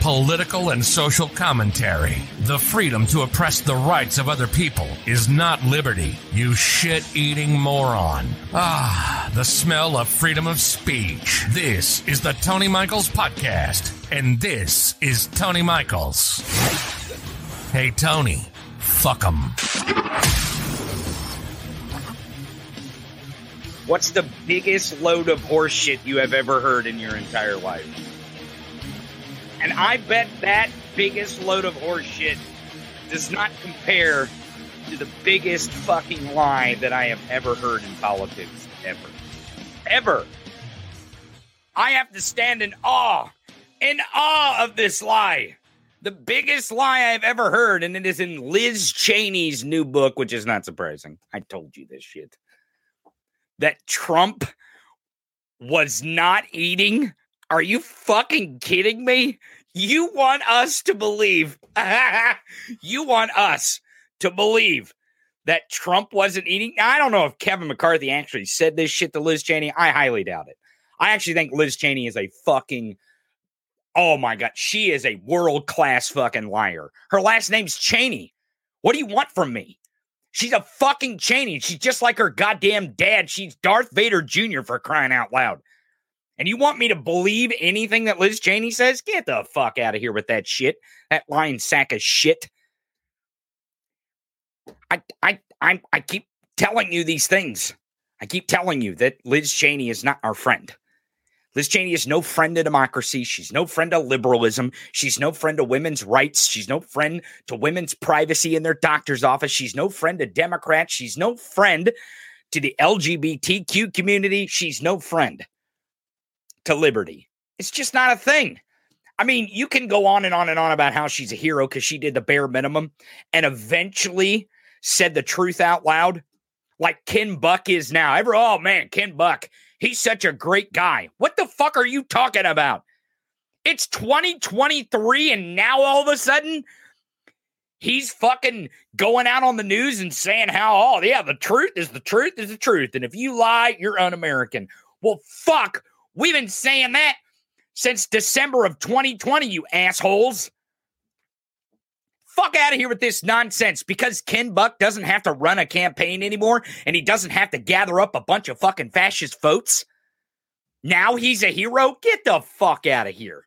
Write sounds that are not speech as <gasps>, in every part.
political and social commentary. The freedom to oppress the rights of other people is not liberty, you shit eating moron. Ah, the smell of freedom of speech. This is the Tony Michaels Podcast, and this is Tony Michaels. Hey, Tony, Fuck fuck 'em. What's the biggest load of horseshit you have ever heard in your entire life? And I bet that biggest load of horseshit does not compare to the biggest fucking lie that I have ever heard in politics. Ever. Ever. I have to stand in awe, in awe of this lie. The biggest lie I've ever heard, and it is in Liz Cheney's new book, which is not surprising. I told you this shit that Trump was not eating? Are you fucking kidding me? You want us to believe, <laughs> you want us to believe that Trump wasn't eating? I don't know if Kevin McCarthy actually said this shit to Liz Cheney. I highly doubt it. I actually think Liz Cheney is a fucking Oh my god, she is a world class fucking liar. Her last name's Cheney. What do you want from me? She's a fucking Cheney. She's just like her goddamn dad. She's Darth Vader Jr. for crying out loud. And you want me to believe anything that Liz Cheney says? Get the fuck out of here with that shit. That lying sack of shit. I I I I keep telling you these things. I keep telling you that Liz Cheney is not our friend. Liz Cheney is no friend to democracy. She's no friend to liberalism. She's no friend to women's rights. She's no friend to women's privacy in their doctor's office. She's no friend to Democrats. She's no friend to the LGBTQ community. She's no friend to liberty. It's just not a thing. I mean, you can go on and on and on about how she's a hero because she did the bare minimum and eventually said the truth out loud, like Ken Buck is now. Ever, oh man, Ken Buck He's such a great guy. What the fuck are you talking about? It's 2023 and now all of a sudden he's fucking going out on the news and saying how, oh, yeah, the truth is the truth is the truth. And if you lie, you're un American. Well, fuck. We've been saying that since December of 2020, you assholes fuck out of here with this nonsense because Ken Buck doesn't have to run a campaign anymore and he doesn't have to gather up a bunch of fucking fascist votes. Now he's a hero? Get the fuck out of here.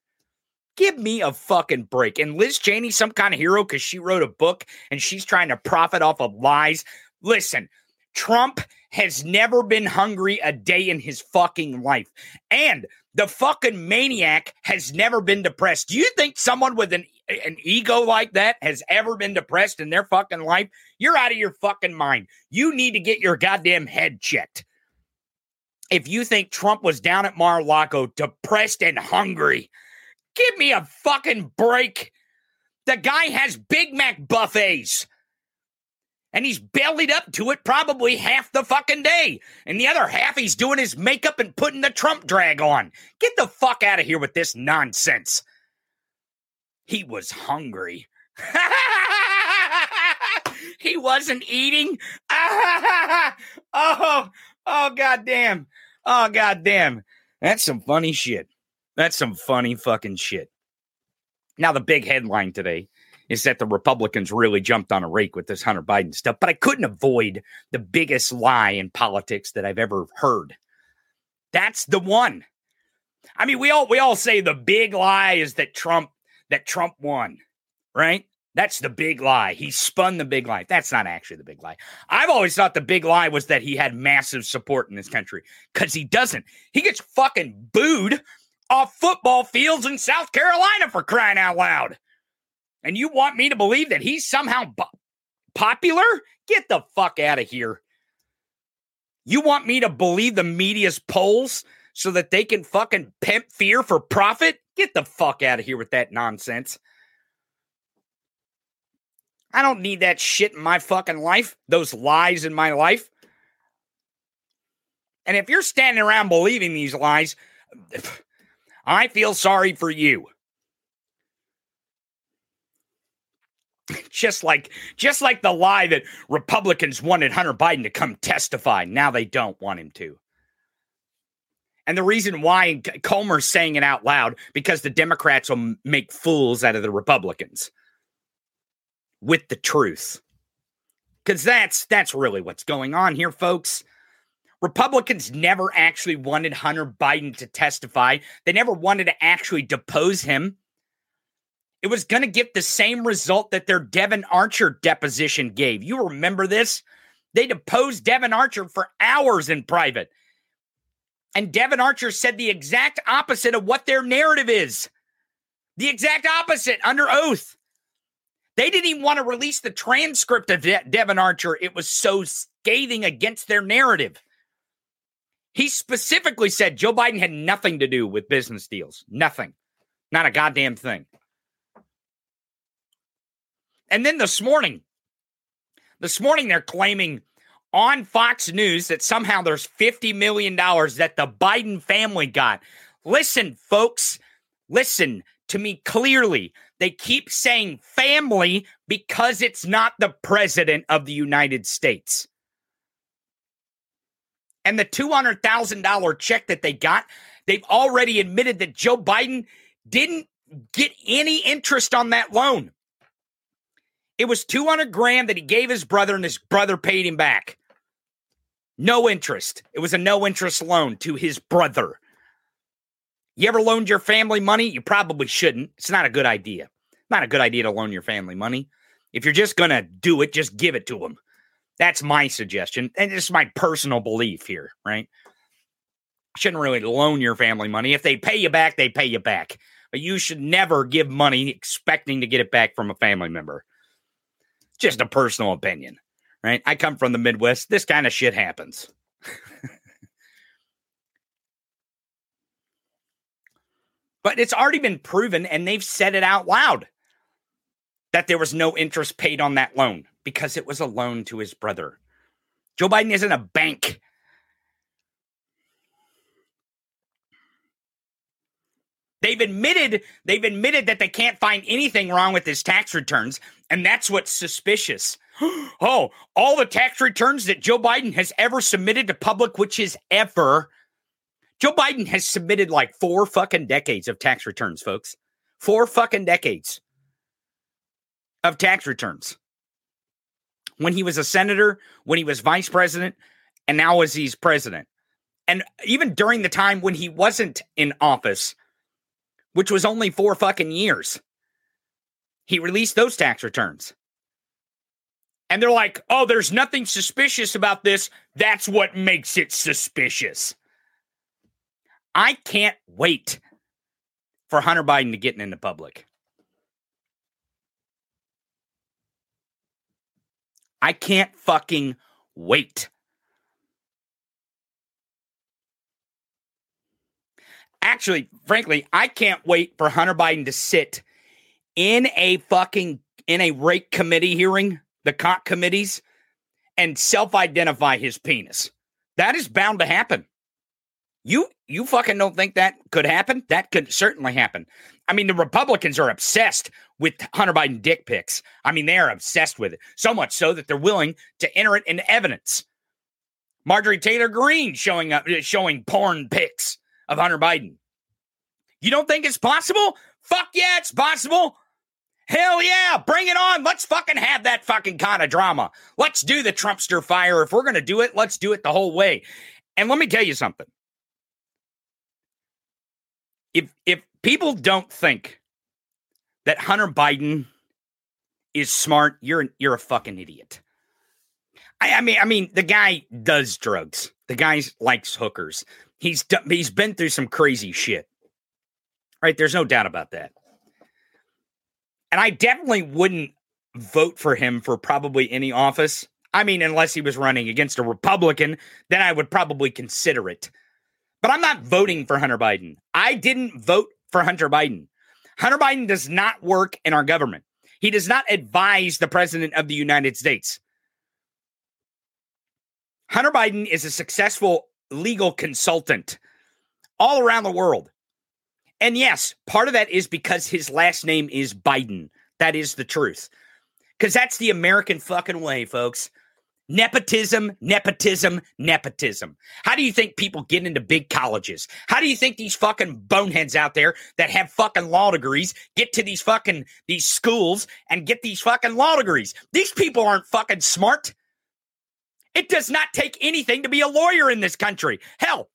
Give me a fucking break. And Liz Cheney, some kind of hero because she wrote a book and she's trying to profit off of lies. Listen, Trump has never been hungry a day in his fucking life. And the fucking maniac has never been depressed. Do you think someone with an an ego like that has ever been depressed in their fucking life, you're out of your fucking mind. You need to get your goddamn head checked. If you think Trump was down at Mar a Lago, depressed and hungry, give me a fucking break. The guy has Big Mac buffets. And he's bellied up to it probably half the fucking day. And the other half, he's doing his makeup and putting the Trump drag on. Get the fuck out of here with this nonsense. He was hungry. <laughs> he wasn't eating. <laughs> oh, oh, goddamn. Oh, goddamn. That's some funny shit. That's some funny fucking shit. Now, the big headline today is that the Republicans really jumped on a rake with this Hunter Biden stuff, but I couldn't avoid the biggest lie in politics that I've ever heard. That's the one. I mean, we all we all say the big lie is that Trump that Trump won, right? That's the big lie. He spun the big lie. That's not actually the big lie. I've always thought the big lie was that he had massive support in this country because he doesn't. He gets fucking booed off football fields in South Carolina for crying out loud. And you want me to believe that he's somehow bu- popular? Get the fuck out of here. You want me to believe the media's polls so that they can fucking pimp fear for profit? Get the fuck out of here with that nonsense. I don't need that shit in my fucking life, those lies in my life. And if you're standing around believing these lies, <sighs> I feel sorry for you. <laughs> Just like just like the lie that Republicans wanted Hunter Biden to come testify. Now they don't want him to. And the reason why Comer's saying it out loud because the Democrats will make fools out of the Republicans with the truth. Cuz that's that's really what's going on here folks. Republicans never actually wanted Hunter Biden to testify. They never wanted to actually depose him. It was going to get the same result that their Devon Archer deposition gave. You remember this? They deposed Devon Archer for hours in private. And Devon Archer said the exact opposite of what their narrative is. The exact opposite under oath. They didn't even want to release the transcript of De- Devon Archer. It was so scathing against their narrative. He specifically said Joe Biden had nothing to do with business deals. Nothing. Not a goddamn thing. And then this morning, this morning they're claiming on Fox News that somehow there's $50 million that the Biden family got. Listen, folks, listen to me clearly. They keep saying family because it's not the president of the United States. And the $200,000 check that they got, they've already admitted that Joe Biden didn't get any interest on that loan. It was 200 grand that he gave his brother, and his brother paid him back. No interest. It was a no interest loan to his brother. You ever loaned your family money? You probably shouldn't. It's not a good idea. Not a good idea to loan your family money. If you're just going to do it, just give it to them. That's my suggestion. And it's my personal belief here, right? Shouldn't really loan your family money. If they pay you back, they pay you back. But you should never give money expecting to get it back from a family member. Just a personal opinion, right? I come from the Midwest. This kind of shit happens. <laughs> but it's already been proven and they've said it out loud that there was no interest paid on that loan because it was a loan to his brother. Joe Biden isn't a bank. They've admitted they've admitted that they can't find anything wrong with his tax returns, and that's what's suspicious. <gasps> oh, all the tax returns that Joe Biden has ever submitted to public, which is ever. Joe Biden has submitted like four fucking decades of tax returns, folks. Four fucking decades of tax returns when he was a senator, when he was vice president, and now as he's president. And even during the time when he wasn't in office, which was only four fucking years, he released those tax returns. And they're like, oh, there's nothing suspicious about this. That's what makes it suspicious. I can't wait for Hunter Biden to get into public. I can't fucking wait. Actually, frankly, I can't wait for Hunter Biden to sit in a fucking in a rate committee hearing, the COT committees, and self-identify his penis. That is bound to happen. You you fucking don't think that could happen? That could certainly happen. I mean, the Republicans are obsessed with Hunter Biden dick pics. I mean, they are obsessed with it. So much so that they're willing to enter it into evidence. Marjorie Taylor Greene showing up showing porn pics of Hunter Biden. You don't think it's possible? Fuck yeah, it's possible. Hell yeah, bring it on. Let's fucking have that fucking kind of drama. Let's do the Trumpster fire. If we're going to do it, let's do it the whole way. And let me tell you something. If if people don't think that Hunter Biden is smart, you're you're a fucking idiot. I, I mean, I mean, the guy does drugs. The guy likes hookers. He's done, he's been through some crazy shit. Right? There's no doubt about that. And I definitely wouldn't vote for him for probably any office. I mean, unless he was running against a Republican, then I would probably consider it. But I'm not voting for Hunter Biden. I didn't vote for Hunter Biden. Hunter Biden does not work in our government. He does not advise the president of the United States. Hunter Biden is a successful legal consultant all around the world. And yes, part of that is because his last name is Biden. That is the truth. Because that's the American fucking way, folks. Nepotism, nepotism, nepotism. How do you think people get into big colleges? How do you think these fucking boneheads out there that have fucking law degrees get to these fucking these schools and get these fucking law degrees? These people aren't fucking smart. It does not take anything to be a lawyer in this country. Hell,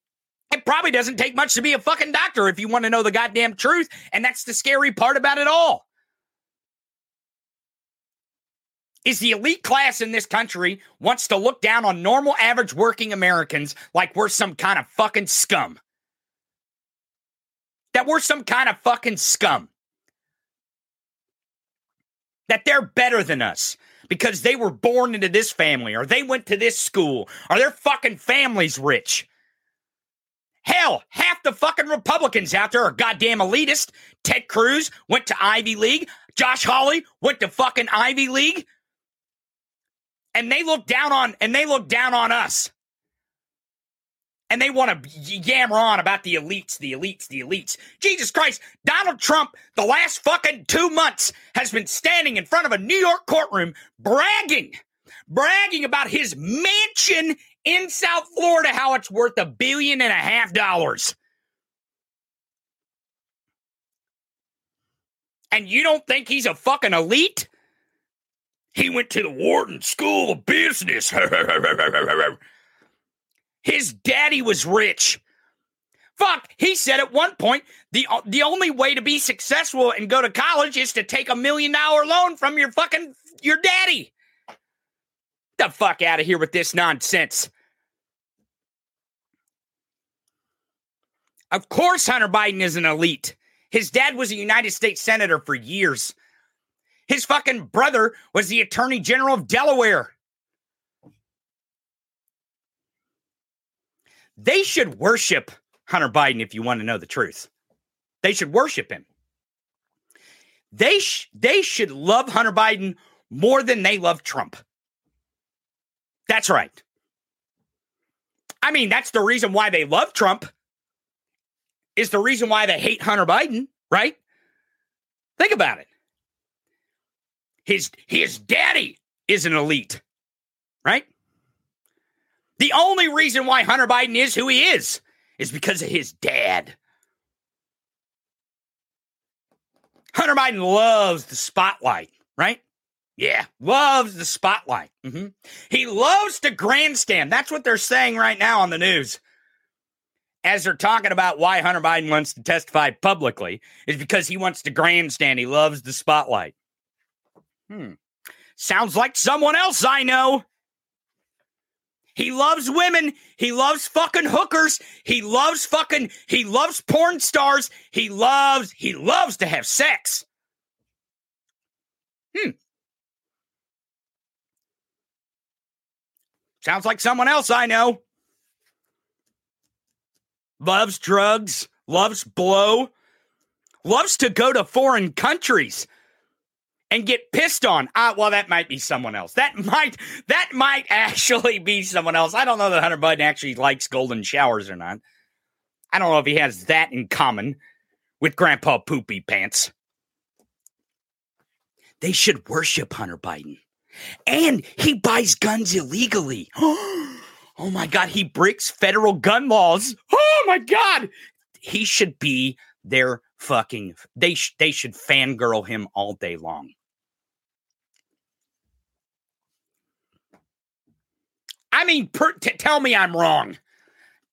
it probably doesn't take much to be a fucking doctor if you want to know the goddamn truth. And that's the scary part about it all. is the elite class in this country wants to look down on normal average working Americans like we're some kind of fucking scum. That we're some kind of fucking scum. That they're better than us because they were born into this family or they went to this school or their fucking family's rich. Hell, half the fucking Republicans out there are goddamn elitist. Ted Cruz went to Ivy League. Josh Hawley went to fucking Ivy League and they look down on and they look down on us. And they want to yammer on about the elites, the elites, the elites. Jesus Christ, Donald Trump, the last fucking two months, has been standing in front of a New York courtroom bragging, bragging about his mansion in South Florida, how it's worth a billion and a half dollars. And you don't think he's a fucking elite? He went to the Wharton School of Business. <laughs> His daddy was rich. Fuck, he said at one point the uh, the only way to be successful and go to college is to take a million dollar loan from your fucking your daddy. The fuck out of here with this nonsense. Of course Hunter Biden is an elite. His dad was a United States senator for years. His fucking brother was the attorney general of Delaware. They should worship Hunter Biden if you want to know the truth. They should worship him. They sh- they should love Hunter Biden more than they love Trump. That's right. I mean, that's the reason why they love Trump. Is the reason why they hate Hunter Biden, right? Think about it. His his daddy is an elite, right? The only reason why Hunter Biden is who he is is because of his dad. Hunter Biden loves the spotlight, right? Yeah, loves the spotlight. Mm-hmm. He loves to grandstand. That's what they're saying right now on the news. As they're talking about why Hunter Biden wants to testify publicly, is because he wants to grandstand. He loves the spotlight. Hmm. Sounds like someone else I know. He loves women. He loves fucking hookers. He loves fucking, he loves porn stars. He loves, he loves to have sex. Hmm. Sounds like someone else I know. Loves drugs, loves blow, loves to go to foreign countries and get pissed on. Ah, well, that might be someone else. That <laughs> might that might actually be someone else. I don't know that Hunter Biden actually likes golden showers or not. I don't know if he has that in common with Grandpa Poopy Pants. They should worship Hunter Biden. And he buys guns illegally. <gasps> Oh my God, he breaks federal gun laws. <gasps> Oh my God. He should be their fucking, they, sh- they should fangirl him all day long. I mean, per, t- tell me I'm wrong.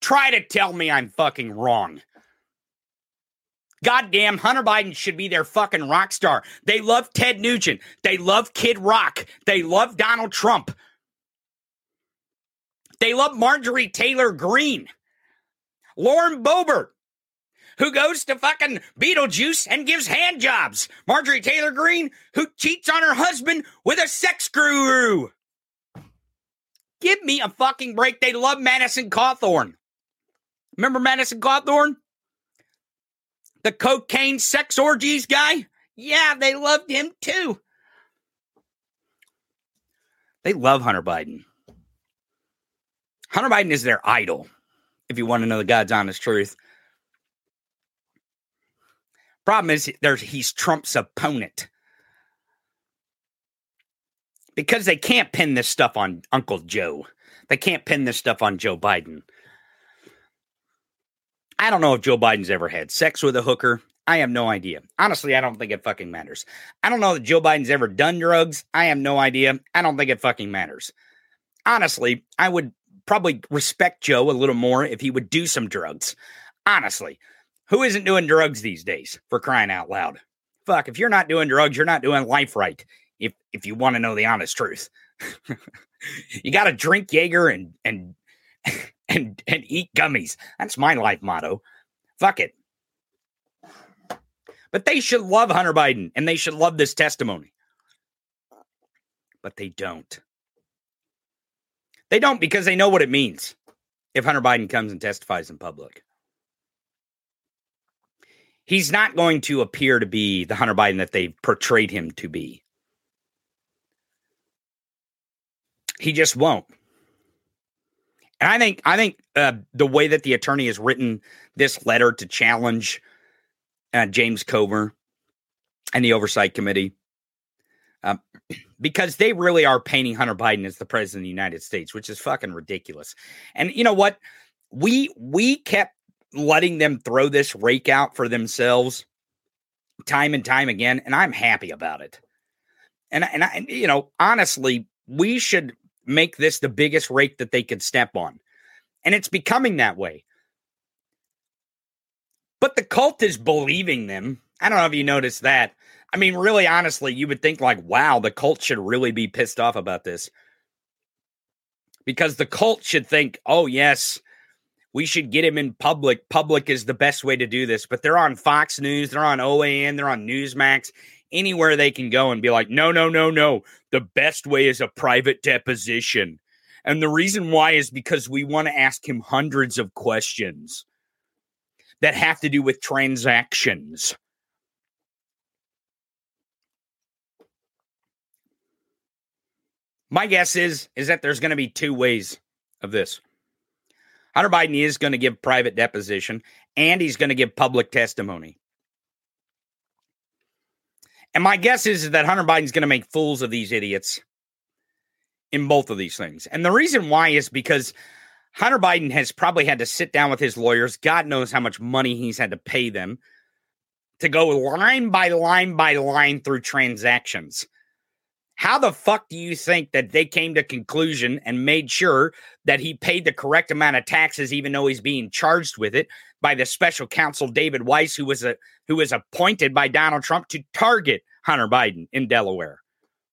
Try to tell me I'm fucking wrong. Goddamn, Hunter Biden should be their fucking rock star. They love Ted Nugent. They love Kid Rock. They love Donald Trump. They love Marjorie Taylor Greene. Lauren Boebert, who goes to fucking Beetlejuice and gives hand jobs. Marjorie Taylor Greene, who cheats on her husband with a sex guru. Give me a fucking break. They love Madison Cawthorn. Remember Madison Cawthorn? The cocaine sex orgies guy? Yeah, they loved him too. They love Hunter Biden. Hunter Biden is their idol, if you want to know the God's honest truth. Problem is, there's he's Trump's opponent because they can't pin this stuff on Uncle Joe. They can't pin this stuff on Joe Biden. I don't know if Joe Biden's ever had sex with a hooker. I have no idea. Honestly, I don't think it fucking matters. I don't know that Joe Biden's ever done drugs. I have no idea. I don't think it fucking matters. Honestly, I would probably respect Joe a little more if he would do some drugs. Honestly, who isn't doing drugs these days for crying out loud? Fuck, if you're not doing drugs, you're not doing life right. If if you want to know the honest truth. <laughs> you got to drink Jaeger and and <laughs> and and eat gummies. That's my life motto. Fuck it. But they should love Hunter Biden and they should love this testimony. But they don't. They don't because they know what it means if Hunter Biden comes and testifies in public. He's not going to appear to be the Hunter Biden that they've portrayed him to be. He just won't. And I think I think uh, the way that the attorney has written this letter to challenge uh, James Comer and the Oversight Committee, um, because they really are painting Hunter Biden as the president of the United States, which is fucking ridiculous. And you know what? We we kept letting them throw this rake out for themselves time and time again, and I'm happy about it. And and I, you know, honestly, we should make this the biggest rake that they could step on. And it's becoming that way. But the cult is believing them. I don't know if you noticed that. I mean, really, honestly, you would think, like, wow, the cult should really be pissed off about this. Because the cult should think, oh, yes, we should get him in public. Public is the best way to do this. But they're on Fox News, they're on OAN, they're on Newsmax, anywhere they can go and be like, no, no, no, no. The best way is a private deposition. And the reason why is because we want to ask him hundreds of questions that have to do with transactions. My guess is is that there's going to be two ways of this. Hunter Biden is going to give private deposition and he's going to give public testimony. And my guess is, that Hunter Biden's going to make fools of these idiots in both of these things. And the reason why is because Hunter Biden has probably had to sit down with his lawyers. God knows how much money he's had to pay them to go line by line by line through transactions. How the fuck do you think that they came to conclusion and made sure that he paid the correct amount of taxes, even though he's being charged with it by the special counsel David Weiss, who was a who was appointed by Donald Trump to target Hunter Biden in Delaware?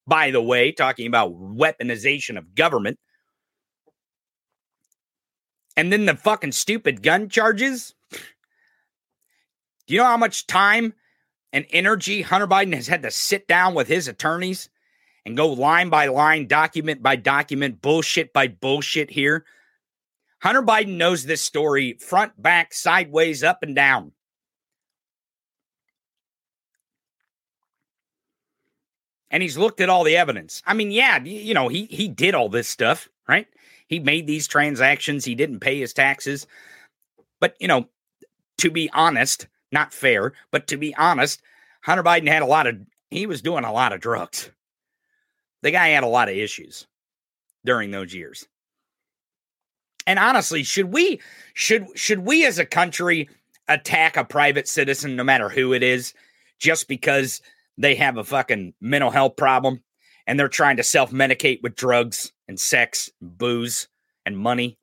By the way, talking about weaponization of government. And then the fucking stupid gun charges. Do you know how much time and energy Hunter Biden has had to sit down with his attorneys and go line by line, document by document, bullshit by bullshit here. Hunter Biden knows this story front, back, sideways, up, and down. And he's looked at all the evidence. I mean, yeah, you know, he he did all this stuff, right? He made these transactions, he didn't pay his taxes. But, you know, to be honest, not fair, but to be honest, Hunter Biden had a lot of he was doing a lot of drugs the guy had a lot of issues during those years. And honestly, should we should should we as a country attack a private citizen no matter who it is just because they have a fucking mental health problem and they're trying to self-medicate with drugs and sex, booze and money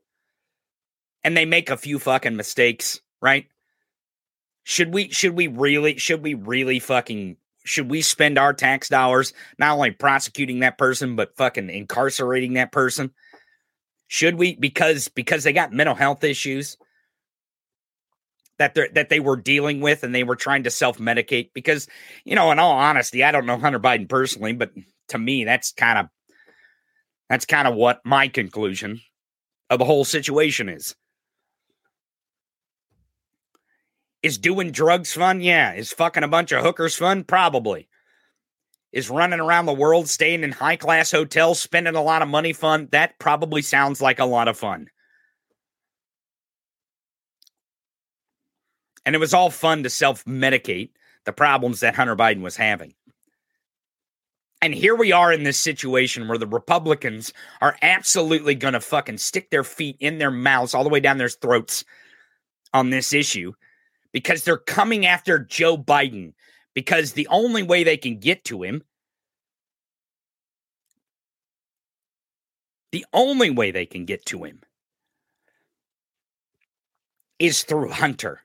and they make a few fucking mistakes, right? Should we should we really should we really fucking should we spend our tax dollars not only prosecuting that person but fucking incarcerating that person? Should we because because they got mental health issues that they that they were dealing with and they were trying to self-medicate because you know in all honesty I don't know Hunter Biden personally but to me that's kind of that's kind of what my conclusion of the whole situation is. Is doing drugs fun? Yeah. Is fucking a bunch of hookers fun? Probably. Is running around the world, staying in high class hotels, spending a lot of money fun. That probably sounds like a lot of fun. And it was all fun to self medicate the problems that Hunter Biden was having. And here we are in this situation where the Republicans are absolutely going to fucking stick their feet in their mouths all the way down their throats on this issue because they're coming after Joe Biden because the only way they can get to him the only way they can get to him is through Hunter.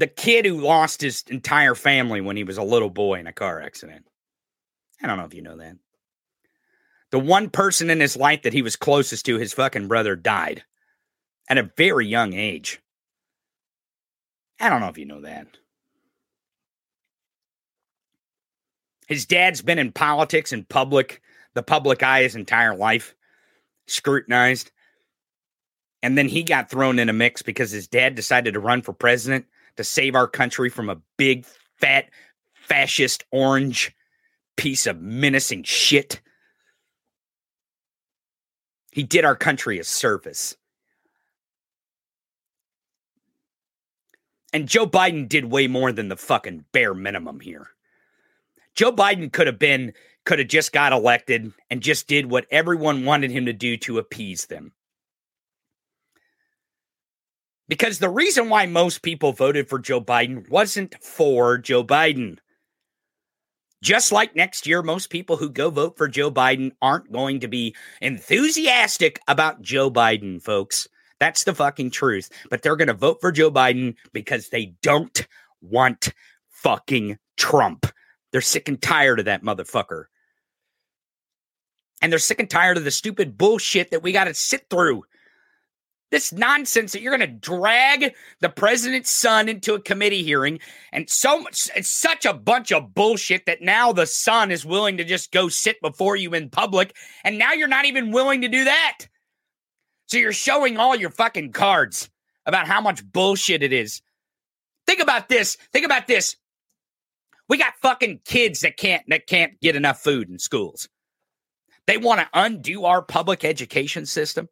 the kid who lost his entire family when he was a little boy in a car accident. I don't know if you know that. The one person in his life that he was closest to, his fucking brother, died at a very young age. I don't know if you know that. His dad's been in politics and public, the public eye his entire life, scrutinized. And then he got thrown in a mix because his dad decided to run for president to save our country from a big, fat, fascist orange piece of menacing shit. He did our country a service. And Joe Biden did way more than the fucking bare minimum here. Joe Biden could have been, could have just got elected and just did what everyone wanted him to do to appease them. Because the reason why most people voted for Joe Biden wasn't for Joe Biden. Just like next year, most people who go vote for Joe Biden aren't going to be enthusiastic about Joe Biden, folks. That's the fucking truth. But they're going to vote for Joe Biden because they don't want fucking Trump. They're sick and tired of that motherfucker. And they're sick and tired of the stupid bullshit that we got to sit through. This nonsense that you're going to drag the president's son into a committee hearing and so much, it's such a bunch of bullshit that now the son is willing to just go sit before you in public. And now you're not even willing to do that. So you're showing all your fucking cards about how much bullshit it is. Think about this. Think about this. We got fucking kids that can't that can't get enough food in schools. They want to undo our public education system.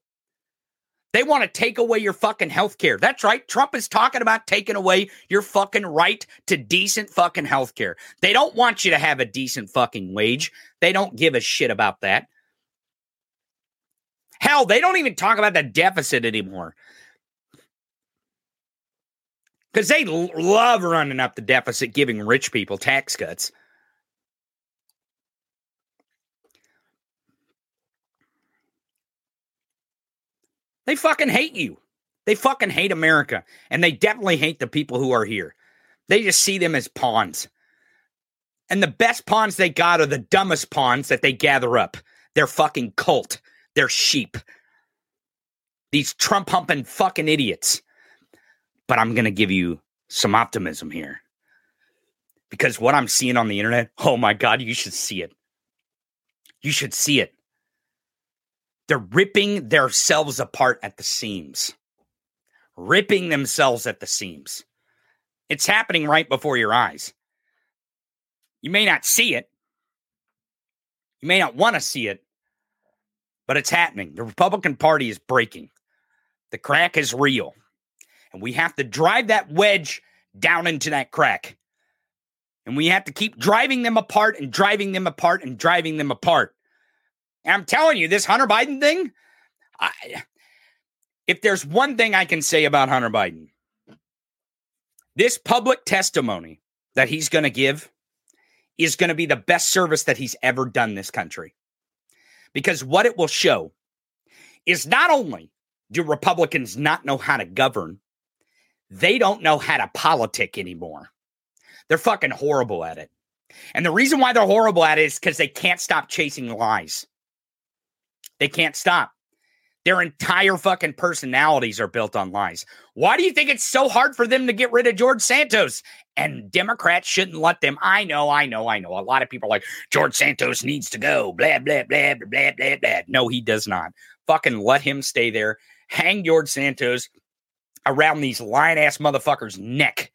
They want to take away your fucking health care. That's right. Trump is talking about taking away your fucking right to decent fucking health care. They don't want you to have a decent fucking wage. They don't give a shit about that. Hell, they don't even talk about the deficit anymore. Because they l- love running up the deficit, giving rich people tax cuts. They fucking hate you. They fucking hate America. And they definitely hate the people who are here. They just see them as pawns. And the best pawns they got are the dumbest pawns that they gather up. They're fucking cult. They're sheep. These Trump humping fucking idiots. But I'm going to give you some optimism here. Because what I'm seeing on the internet, oh my God, you should see it. You should see it. They're ripping themselves apart at the seams, ripping themselves at the seams. It's happening right before your eyes. You may not see it, you may not want to see it, but it's happening. The Republican Party is breaking. The crack is real. And we have to drive that wedge down into that crack. And we have to keep driving them apart and driving them apart and driving them apart. And I'm telling you, this Hunter Biden thing, I, if there's one thing I can say about Hunter Biden, this public testimony that he's going to give is going to be the best service that he's ever done this country. Because what it will show is not only do Republicans not know how to govern, they don't know how to politic anymore. They're fucking horrible at it. And the reason why they're horrible at it is because they can't stop chasing lies. They can't stop. Their entire fucking personalities are built on lies. Why do you think it's so hard for them to get rid of George Santos? And Democrats shouldn't let them. I know, I know, I know. A lot of people are like, George Santos needs to go. Blah, blah, blah, blah, blah, blah, blah. No, he does not. Fucking let him stay there. Hang George Santos around these lion ass motherfuckers' neck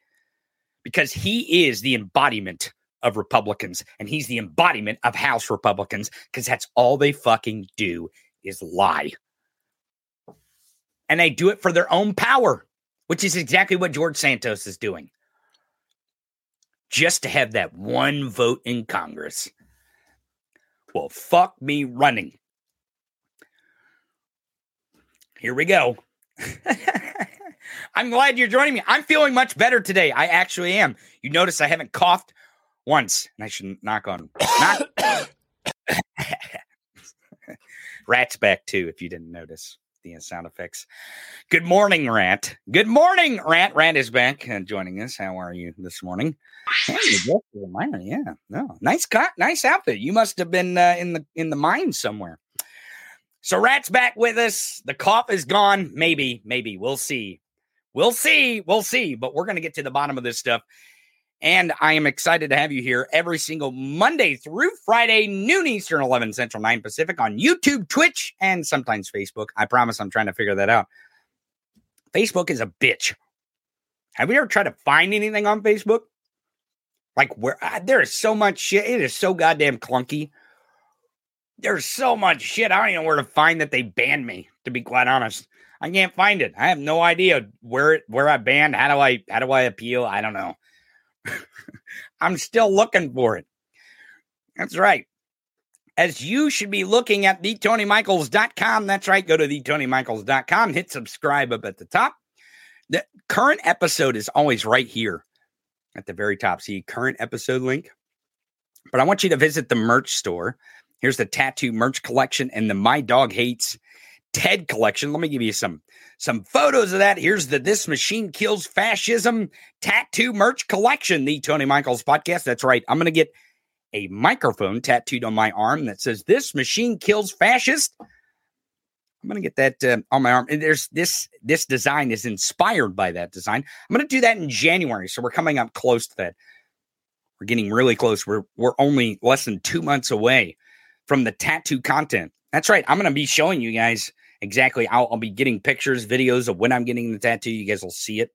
because he is the embodiment of Republicans and he's the embodiment of House Republicans because that's all they fucking do is lie. And they do it for their own power, which is exactly what George Santos is doing. Just to have that one vote in Congress. Well, fuck me running. Here we go. <laughs> I'm glad you're joining me. I'm feeling much better today. I actually am. You notice I haven't coughed once, and I should knock on. Knock. <coughs> <coughs> <coughs> Rat's back too, if you didn't notice the sound effects. Good morning, Rant. Good morning, Rant. Rant is back and joining us. How are you this morning? Yeah, no, nice, cut, nice outfit. You must have been uh, in the in the mine somewhere. So Rat's back with us. The cough is gone. Maybe, maybe we'll see. We'll see. We'll see. But we're going to get to the bottom of this stuff. And I am excited to have you here every single Monday through Friday, noon Eastern, 11 Central, 9 Pacific on YouTube, Twitch, and sometimes Facebook. I promise I'm trying to figure that out. Facebook is a bitch. Have you ever tried to find anything on Facebook? Like where uh, there is so much shit. It is so goddamn clunky. There's so much shit. I don't even know where to find that they banned me, to be quite honest. I can't find it. I have no idea where where I banned. How do I how do I appeal? I don't know. I'm still looking for it. That's right. As you should be looking at theTonyMichaels.com. That's right. Go to theTonyMichaels.com. Hit subscribe up at the top. The current episode is always right here at the very top. See current episode link. But I want you to visit the merch store. Here's the tattoo merch collection and the My Dog Hates TED collection. Let me give you some some photos of that. Here's the This Machine Kills Fascism tattoo merch collection, the Tony Michaels podcast. That's right. I'm going to get a microphone tattooed on my arm that says This Machine Kills Fascist. I'm going to get that uh, on my arm. And there's this this design is inspired by that design. I'm going to do that in January, so we're coming up close to that. We're getting really close. We're we're only less than 2 months away from the tattoo content. That's right. I'm going to be showing you guys exactly. I'll, I'll, be getting pictures, videos of when I'm getting the tattoo. You guys will see it.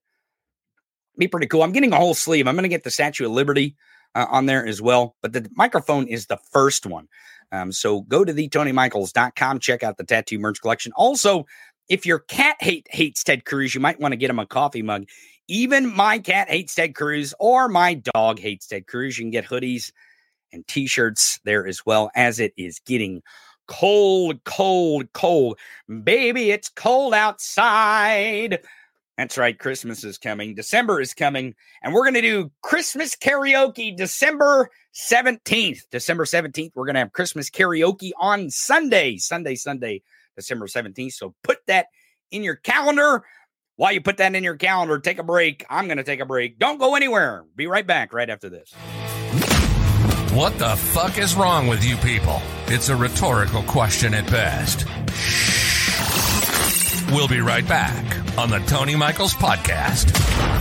Be pretty cool. I'm getting a whole sleeve. I'm going to get the Statue of Liberty uh, on there as well. But the microphone is the first one. Um, so go to theTonyMichaels.com, check out the tattoo merch collection. Also, if your cat hate hates Ted Cruz, you might want to get him a coffee mug. Even my cat hates Ted Cruz, or my dog hates Ted Cruz. You can get hoodies and t-shirts there as well as it is getting cold, cold, cold. Baby, it's cold outside. That's right. Christmas is coming. December is coming. And we're going to do Christmas karaoke December 17th. December 17th, we're going to have Christmas karaoke on Sunday. Sunday, Sunday, December 17th. So put that in your calendar. While you put that in your calendar, take a break. I'm going to take a break. Don't go anywhere. Be right back right after this. What the fuck is wrong with you people? It's a rhetorical question at best. We'll be right back on the Tony Michaels Podcast.